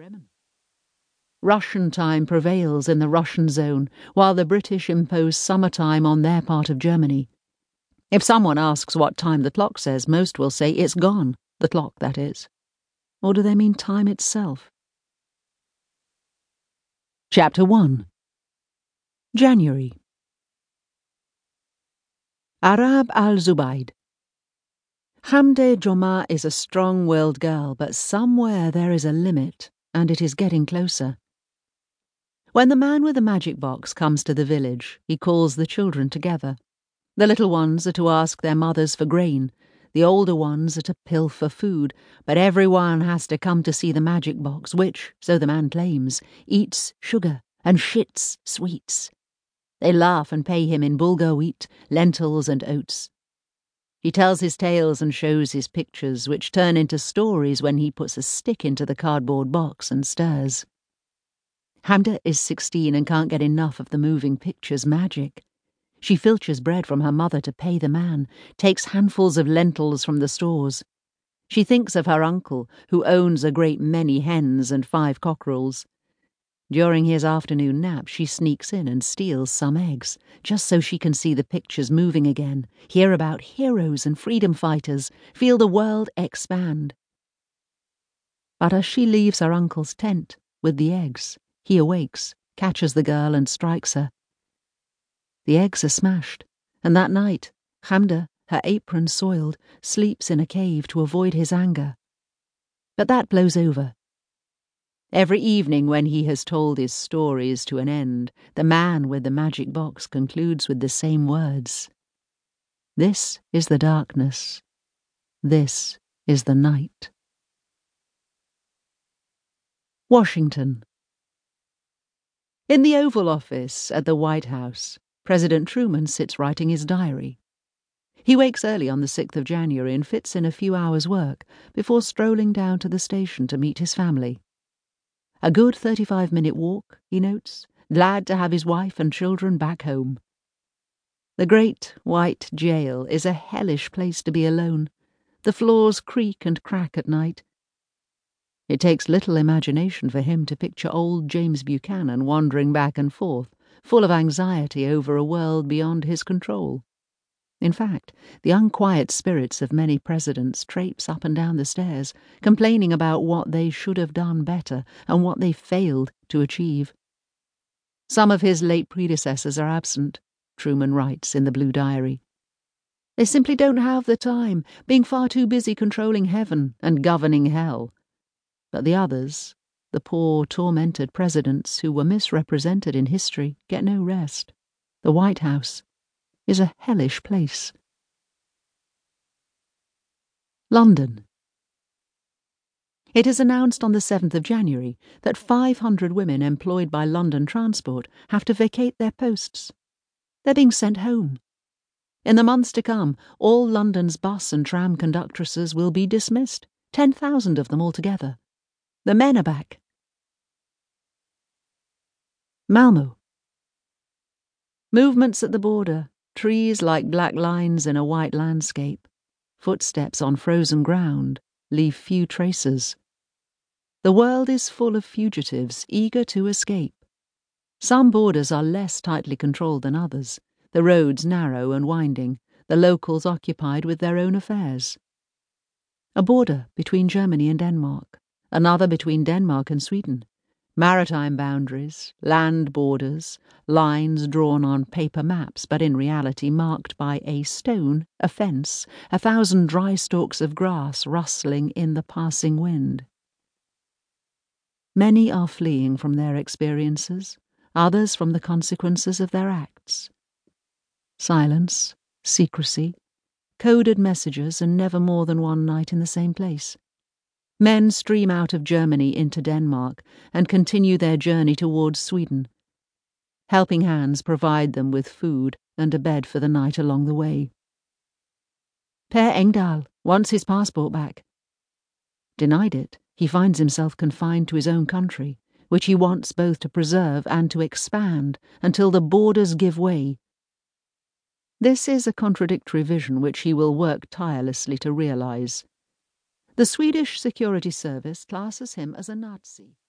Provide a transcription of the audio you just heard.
Bremen. Russian time prevails in the Russian zone, while the British impose summertime on their part of Germany. If someone asks what time the clock says, most will say it's gone, the clock, that is. Or do they mean time itself? Chapter 1 January Arab al Zubayd Hamda Joma is a strong willed girl, but somewhere there is a limit, and it is getting closer. When the man with the magic box comes to the village, he calls the children together. The little ones are to ask their mothers for grain, the older ones are to pilfer food, but everyone has to come to see the magic box, which, so the man claims, eats sugar and shits sweets. They laugh and pay him in bulgur wheat, lentils, and oats. He tells his tales and shows his pictures, which turn into stories when he puts a stick into the cardboard box and stirs. Hamda is 16 and can't get enough of the moving pictures magic. She filches bread from her mother to pay the man, takes handfuls of lentils from the stores. She thinks of her uncle, who owns a great many hens and five cockerels. During his afternoon nap, she sneaks in and steals some eggs, just so she can see the pictures moving again, hear about heroes and freedom fighters, feel the world expand. But as she leaves her uncle's tent with the eggs, he awakes, catches the girl, and strikes her. The eggs are smashed, and that night, Hamda, her apron soiled, sleeps in a cave to avoid his anger. But that blows over. Every evening, when he has told his stories to an end, the man with the magic box concludes with the same words This is the darkness. This is the night. Washington, in the Oval Office at the White House, President Truman sits writing his diary. He wakes early on the 6th of January and fits in a few hours' work before strolling down to the station to meet his family. A good 35 minute walk, he notes, glad to have his wife and children back home. The great white jail is a hellish place to be alone. The floors creak and crack at night, it takes little imagination for him to picture old James Buchanan wandering back and forth, full of anxiety over a world beyond his control. In fact, the unquiet spirits of many presidents traipse up and down the stairs, complaining about what they should have done better and what they failed to achieve. Some of his late predecessors are absent, Truman writes in the Blue Diary. They simply don't have the time, being far too busy controlling heaven and governing hell but the others, the poor, tormented presidents who were misrepresented in history, get no rest. The White House is a hellish place. London. It is announced on the 7th of January that 500 women employed by London Transport have to vacate their posts. They're being sent home. In the months to come, all London's bus and tram conductresses will be dismissed, 10,000 of them altogether. The men are back. Malmo. Movements at the border, trees like black lines in a white landscape, footsteps on frozen ground, leave few traces. The world is full of fugitives eager to escape. Some borders are less tightly controlled than others, the roads narrow and winding, the locals occupied with their own affairs. A border between Germany and Denmark another between Denmark and Sweden. Maritime boundaries, land borders, lines drawn on paper maps but in reality marked by a stone, a fence, a thousand dry stalks of grass rustling in the passing wind. Many are fleeing from their experiences, others from the consequences of their acts. Silence, secrecy, coded messages, and never more than one night in the same place. Men stream out of Germany into Denmark and continue their journey towards Sweden. Helping hands provide them with food and a bed for the night along the way. Per Engdahl wants his passport back. Denied it, he finds himself confined to his own country, which he wants both to preserve and to expand until the borders give way. This is a contradictory vision which he will work tirelessly to realize. The Swedish Security Service classes him as a Nazi.